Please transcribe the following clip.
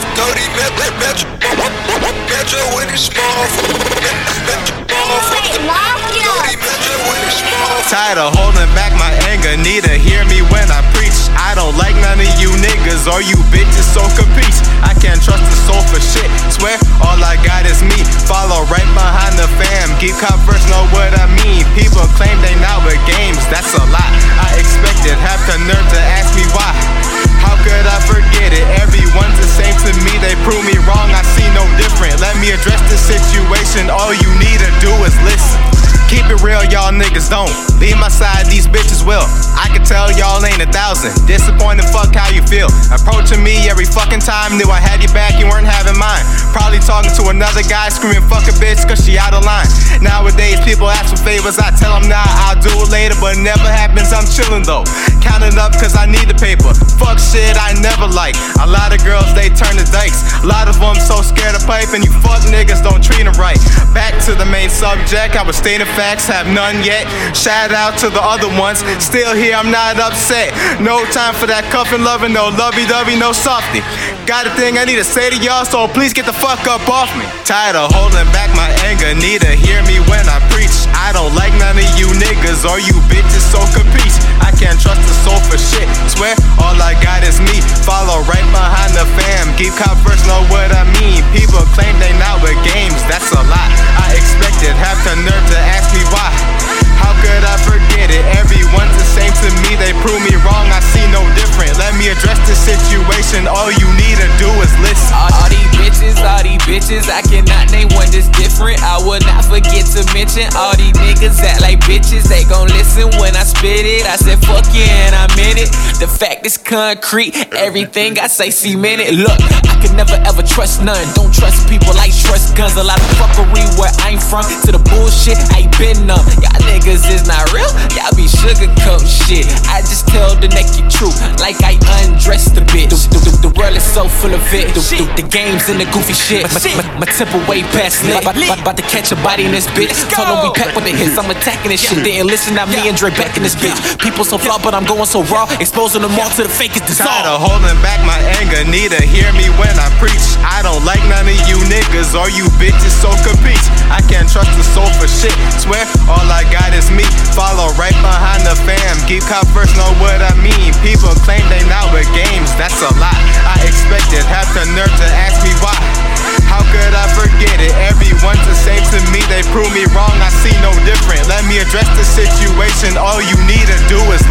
small. Dirty. Tired of holding back my anger, need to hear me when I preach. I don't like none of you niggas or you bitches, so capiche. I can't trust a soul for shit. Swear all I got is me. Follow right behind the fam. Keep cop first, know what I mean. People claim they not with games, that's a lot. I expected, have the nerve to ask me why. Situation, all you need to do is listen. Keep it real, y'all niggas don't. Leave my side, these bitches will. I can tell y'all a thousand. Disappointed, fuck how you feel. Approaching me every fucking time. Knew I had your back, you weren't having mine. Probably talking to another guy, screaming fuck a bitch, cause she out of line. Nowadays, people ask for favors, I tell them nah, I'll do it later, but it never happens, I'm chilling though. Counting up cause I need the paper. Fuck shit I never like. A lot of girls, they turn to dykes. A lot of them so scared of pipe, and you fuck niggas don't treat them right. Back to the main subject, I was stating facts, have none yet. Shout out to the other ones. Still here, I'm not upset. No time for that cuffing loving, no lovey dovey, no softy. Got a thing I need to say to y'all, so please get the fuck up off me. Tired of holding back my anger, need to hear me when I preach. I don't like none of you niggas or you bitches, so capiche. I can't trust a soul for shit. Swear all I got is me. Follow right behind the fam. Keep first, know what I mean. People claim they not with games, prove me wrong, I see no different. Let me address the situation, all you need to do is listen. All, these bitches, all these bitches, I cannot different. I will not forget to mention all these niggas act like bitches. They gon' listen when I spit it. I said fuck yeah and I meant it. The fact is concrete, everything I say cemented. Look, I can never ever trust none. Don't trust people like trust guns. A lot of fuckery where I'm from. To the bullshit, I ain't been numb. Y'all niggas is not real. Y'all be sugarcoat shit. I just tell the naked truth, like I undressed world is so full of it. The, the, the games and the goofy shit. My, my, my temper way past lit. About, about, about to catch a body in this bitch. Told them we pack with the hits. I'm attacking this shit. Didn't listen to me and Dre back in this bitch. People so flawed, but I'm going so raw. Exposing them all to the fakest Tired dissolve. of holding back my anger, need to hear me when I preach. I don't like none of you niggas or you bitches, so compete. I can't trust the soul for shit. Swear all I got is me. Follow right behind the fam. Keep cop first, know what I mean. People claim they not with games, that's a lot. I expected, have the nerve to ask me why. How could I forget it? Everyone's the same to me, they prove me wrong, I see no different. Let me address the situation, all you need to do is